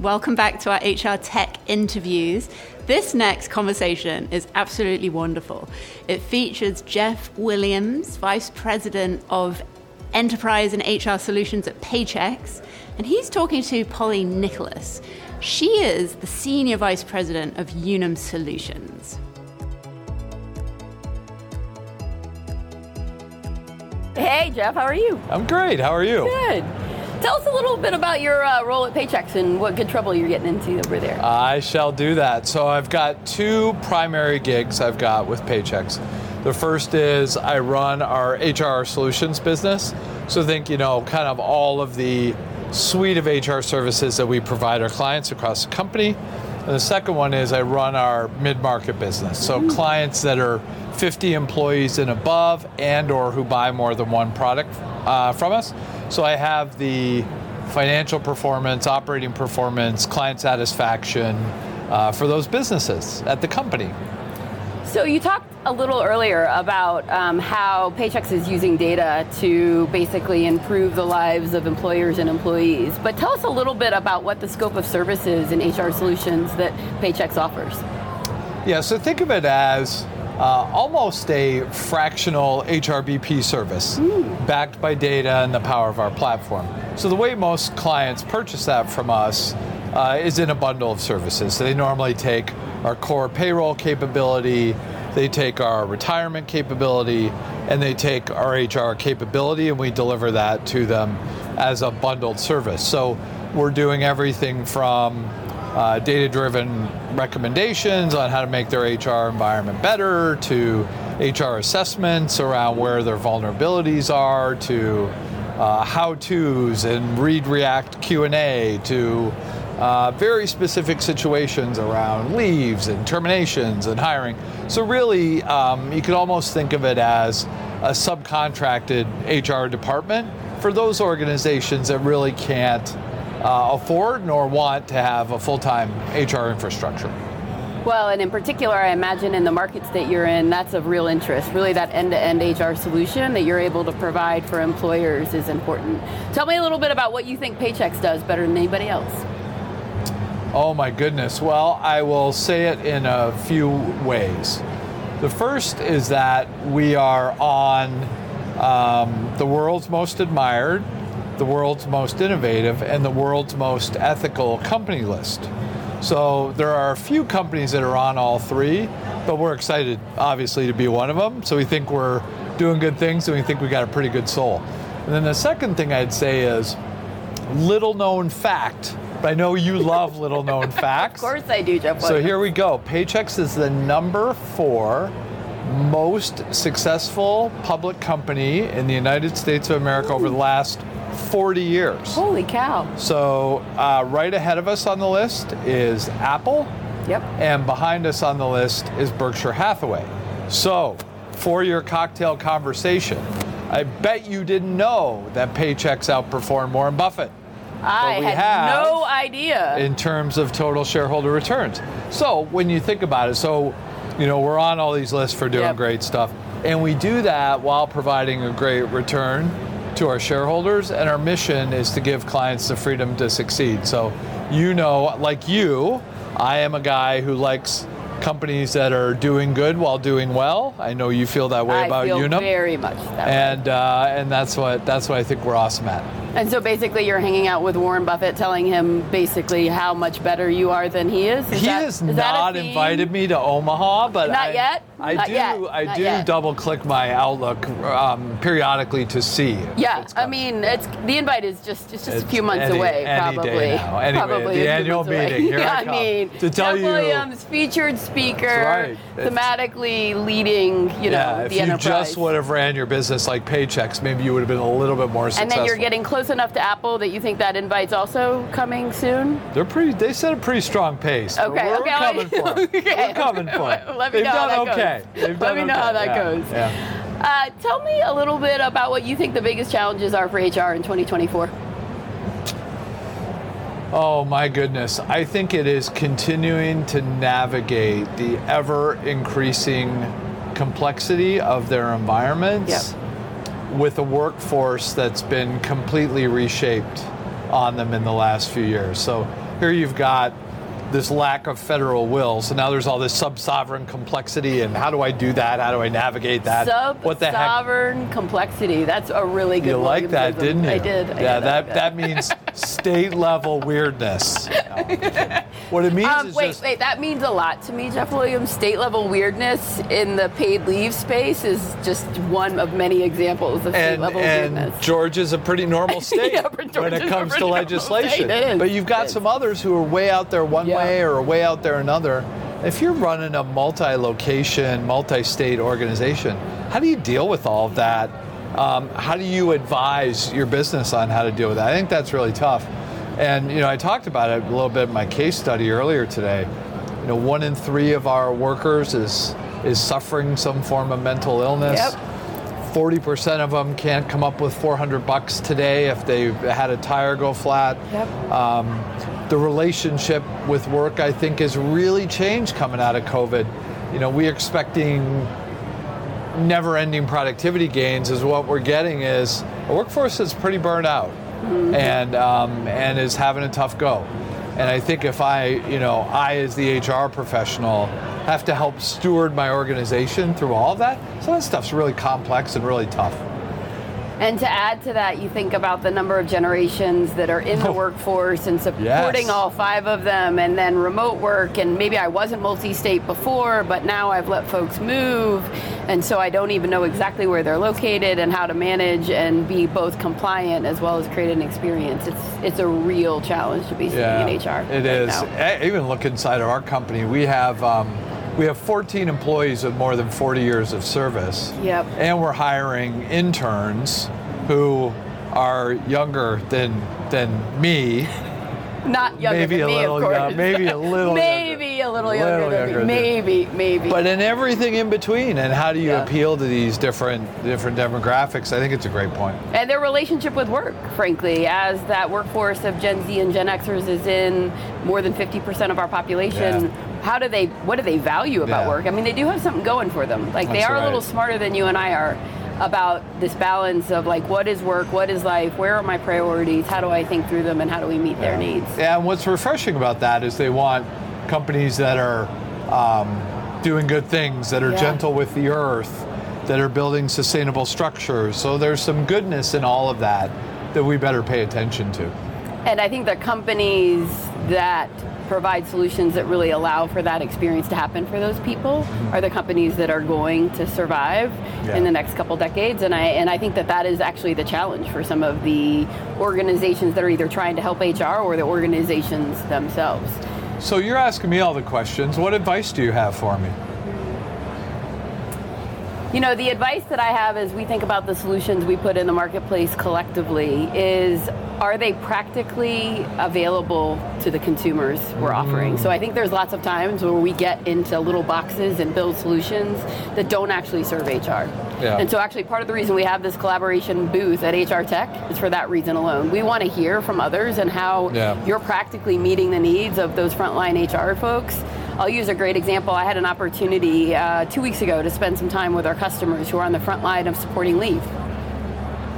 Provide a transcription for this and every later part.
Welcome back to our HR Tech interviews. This next conversation is absolutely wonderful. It features Jeff Williams, Vice President of Enterprise and HR Solutions at Paychex, and he's talking to Polly Nicholas. She is the Senior Vice President of Unum Solutions. Hey, Jeff, how are you? I'm great. How are you? Good. Tell us a little bit about your uh, role at Paychex and what good trouble you're getting into over there. I shall do that. So I've got two primary gigs I've got with Paychex. The first is I run our HR solutions business. So think, you know, kind of all of the suite of HR services that we provide our clients across the company. And the second one is I run our mid-market business. So mm-hmm. clients that are 50 employees and above and or who buy more than one product uh, from us. So I have the financial performance, operating performance, client satisfaction uh, for those businesses at the company. So you talked a little earlier about um, how Paychex is using data to basically improve the lives of employers and employees. But tell us a little bit about what the scope of services and HR solutions that Paychex offers. Yeah, so think of it as uh, almost a fractional HRBP service mm. backed by data and the power of our platform. So the way most clients purchase that from us uh, is in a bundle of services. So they normally take our core payroll capability, they take our retirement capability, and they take our HR capability, and we deliver that to them as a bundled service. So we're doing everything from uh, data driven recommendations on how to make their HR environment better to HR assessments around where their vulnerabilities are to uh, how to's and read react q&a to uh, very specific situations around leaves and terminations and hiring. So, really, um, you could almost think of it as a subcontracted HR department for those organizations that really can't uh, afford nor want to have a full time HR infrastructure. Well, and in particular, I imagine in the markets that you're in, that's of real interest. Really, that end to end HR solution that you're able to provide for employers is important. Tell me a little bit about what you think Paychex does better than anybody else. Oh my goodness. Well, I will say it in a few ways. The first is that we are on um, the world's most admired, the world's most innovative, and the world's most ethical company list. So there are a few companies that are on all three, but we're excited, obviously, to be one of them. So we think we're doing good things and we think we got a pretty good soul. And then the second thing I'd say is little known fact but I know you love little known facts. of course I do, Jeff. So here we go. Paychex is the number four most successful public company in the United States of America Ooh. over the last 40 years. Holy cow. So, uh, right ahead of us on the list is Apple. Yep. And behind us on the list is Berkshire Hathaway. So, for your cocktail conversation, I bet you didn't know that Paychex outperformed Warren Buffett. I had no idea. In terms of total shareholder returns. So when you think about it, so you know, we're on all these lists for doing yep. great stuff. And we do that while providing a great return to our shareholders. And our mission is to give clients the freedom to succeed. So, you know, like you, I am a guy who likes companies that are doing good while doing well. I know you feel that way I about feel Unum. Very much that and uh, and that's what that's what I think we're awesome at. And so basically, you're hanging out with Warren Buffett, telling him basically how much better you are than he is. is he that, has is not invited me to Omaha, but not I, yet. I not do. Yet. I not do yet. double click my Outlook um, periodically to see. Yeah, I mean, it's the invite is just it's just it's a few months any, away, any probably. Anyway, probably the annual meeting. Here yeah, I, come, I mean, to tell Jeff you, Williams, featured speaker, right. thematically leading. You know, yeah, if the you enterprise. just would have ran your business like Paychex, maybe you would have been a little bit more successful. And then you're getting close enough to Apple that you think that invite's also coming soon. They're pretty. They set a pretty strong pace. Okay, we're, okay. coming for it. okay. We're coming for it. Let me They've know done how that okay. goes. They've Let me know okay. how that yeah. goes. Yeah. Uh, tell me a little bit about what you think the biggest challenges are for HR in 2024. Oh my goodness. I think it is continuing to navigate the ever increasing complexity of their environments yep. With a workforce that's been completely reshaped on them in the last few years. So here you've got this lack of federal will. So now there's all this sub-sovereign complexity, and how do I do that? How do I navigate that? Sub sovereign complexity. That's a really good. You like that, didn't you? I did. I yeah, did, that that, that means state level weirdness. No, what it means um, is wait, just, wait. That means a lot to me, Jeff Williams. State level weirdness in the paid leave space is just one of many examples of state and, level and weirdness. Georgia's a pretty normal state Yeah, when it comes to legislation. state. It is. But you've got some others who are way out there one Yeah. way or way out there another. If you're running a multi-location, multi-state organization, how do you deal with all of that? Um, how do you advise your business on how to deal with that? I think that's really tough. And you know, I talked about it a little bit in my case study earlier today. You know, one in three of our workers is is suffering some form of mental illness. Yep. 40% of them can't come up with 400 bucks today if they had a tire go flat. Yep. Um, the relationship with work, I think, has really changed coming out of COVID. You know, we're expecting never-ending productivity gains. Is what we're getting is a workforce that's pretty burned out and um, and is having a tough go. And I think if I, you know, I as the HR professional have to help steward my organization through all of that, some of that stuff's really complex and really tough. And to add to that, you think about the number of generations that are in the workforce and supporting Yes. all five of them, and then remote work. And maybe I wasn't multi state before, but now I've let folks move. And so I don't even know exactly where they're located and how to manage and be both compliant as well as create an experience. It's, it's a real challenge to be sitting in HR. It right is. now. E- Even look inside of our company, we have um, we have 14 employees with more than 40 years of service. Yep. And we're hiring interns who are younger than than me. Not younger Maybe than me, little of course. maybe a little younger. maybe a little younger Little than younger me. Maybe, maybe. But in everything in between, and how do you Yeah. appeal to these different different demographics? I think it's a great point. and their relationship with work, frankly, as that workforce of Gen Z and Gen Xers is in more than 50% of our population. Yeah. How do they? What do they value about Yeah. work? I mean, they do have something going for them. Like they That's are a little smarter than you and I are about this balance of like what is work, what is life, where are my priorities, how do I think through them, and how do we meet their needs? Yeah, and what's refreshing about that is they want companies that are um, doing good things, that are Yeah. gentle with the earth, that are building sustainable structures. So there's some goodness in all of that that we better pay attention to. And I think the companies that provide solutions that really allow for that experience to happen for those people mm-hmm. are the companies that are going to survive Yeah. in the next couple decades. And I and I think that that is actually the challenge for some of the organizations that are either trying to help HR or the organizations themselves. So you're asking me all the questions. What advice do you have for me? You know, the advice that I have as we think about the solutions we put in the marketplace collectively is are they practically available to the consumers we're offering? So I think there's lots of times where we get into little boxes and build solutions that don't actually serve HR. Yeah. And so actually part of the reason we have this collaboration booth at HR Tech is for that reason alone. We want to hear from others and how Yeah. you're practically meeting the needs of those frontline HR folks. I'll use a great example. I had an opportunity uh, two weeks ago to spend some time with our customers who are on the front line of supporting leave.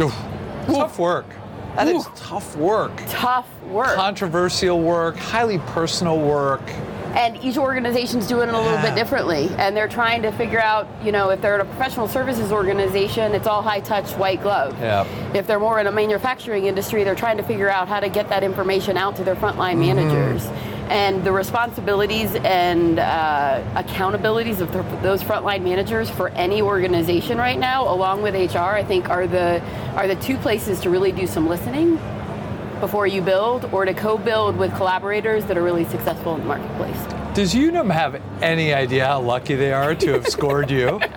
Oof. Tough work. That is Ooh. tough work. Tough work. Controversial work, highly personal work. and each organization's doing it a little bit differently and they're trying to figure out you know if they're in a professional services organization it's all high touch white glove Yeah. if they're more in a manufacturing industry they're trying to figure out how to get that information out to their frontline Mm-hmm. managers and the responsibilities and uh, accountabilities of the, those frontline managers for any organization right now along with hr i think are the are the two places to really do some listening before you build or to co-build with collaborators that are really successful in the marketplace Does Unum have any idea how lucky they are to have scored you?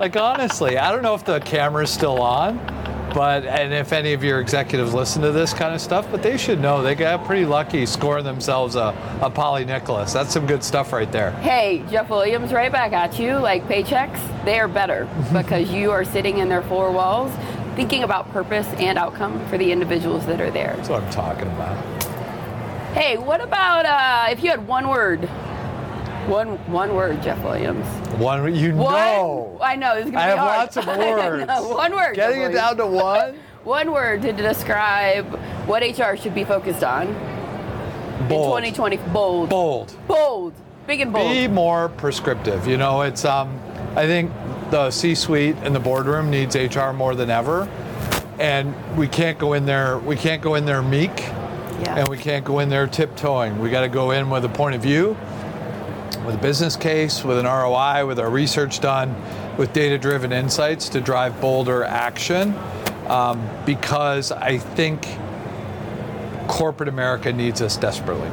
Like honestly, I don't know if the camera's still on, but and if any of your executives listen to this kind of stuff, but they should know they got pretty lucky scoring themselves a, a Polly Nicholas. That's some good stuff right there. Hey, Jeff Williams, right back at you. Like Paychex, they are better because you are sitting in their four walls thinking about purpose and outcome for the individuals that are there. That's what I'm talking about. Hey, what about uh, if you had one word? One one word, Jeff Williams. One, you One. know. I know this is gonna I be have hard. lots of words. one word. Getting it down to one. One word to describe what HR should be focused on. Bold. in 2020. Bold. Bold. Bold. Big and bold. Be more prescriptive. You know, it's um, I think the C-suite and the boardroom needs HR more than ever, and we can't go in there. We can't go in there meek, Yeah. and we can't go in there tiptoeing. We got to go in with a point of view, with a business case, with an ROI, with our research done, with data-driven insights to drive bolder action. Um, because I think corporate America needs us desperately.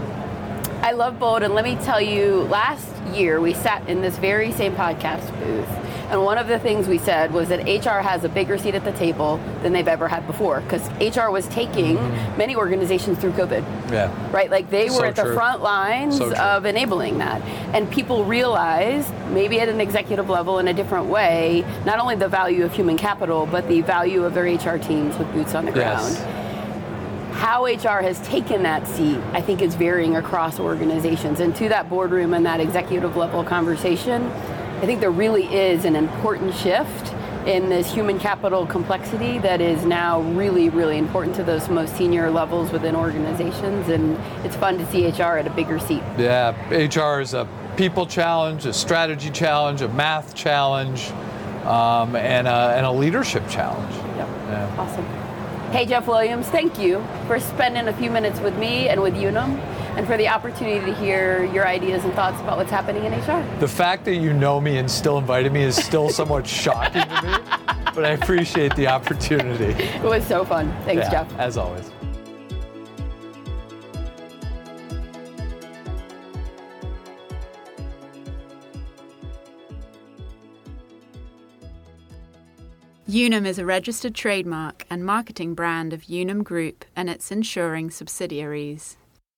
I love bold, and let me tell you, last year we sat in this very same podcast booth, and one of the things we said was that HR has a bigger seat at the table than they've ever had before, because HR was taking mm-hmm. many organizations through COVID. Yeah. Right, like they were So at the front lines So of enabling that. And people realized, maybe at an executive level in a different way, not only the value of human capital, but the value of their HR teams with boots on the ground Yes. how HR has taken that seat, I think, is varying across organizations. And to that boardroom and that executive level conversation, I think there really is an important shift in this human capital complexity that is now really, really important to those most senior levels within organizations. And it's fun to see HR at a bigger seat. Yeah, HR is a people challenge, a strategy challenge, a math challenge, um, and, a, and a leadership challenge. Yep. Yeah. Awesome. Hey, Jeff Williams, thank you for spending a few minutes with me and with Unum and for the opportunity to hear your ideas and thoughts about what's happening in HR. The fact that you know me and still invited me is still somewhat shocking to me, but I appreciate the opportunity. It was so fun. Thanks, Yeah, Jeff. As always. Unum is a registered trademark and marketing brand of Unum Group and its insuring subsidiaries.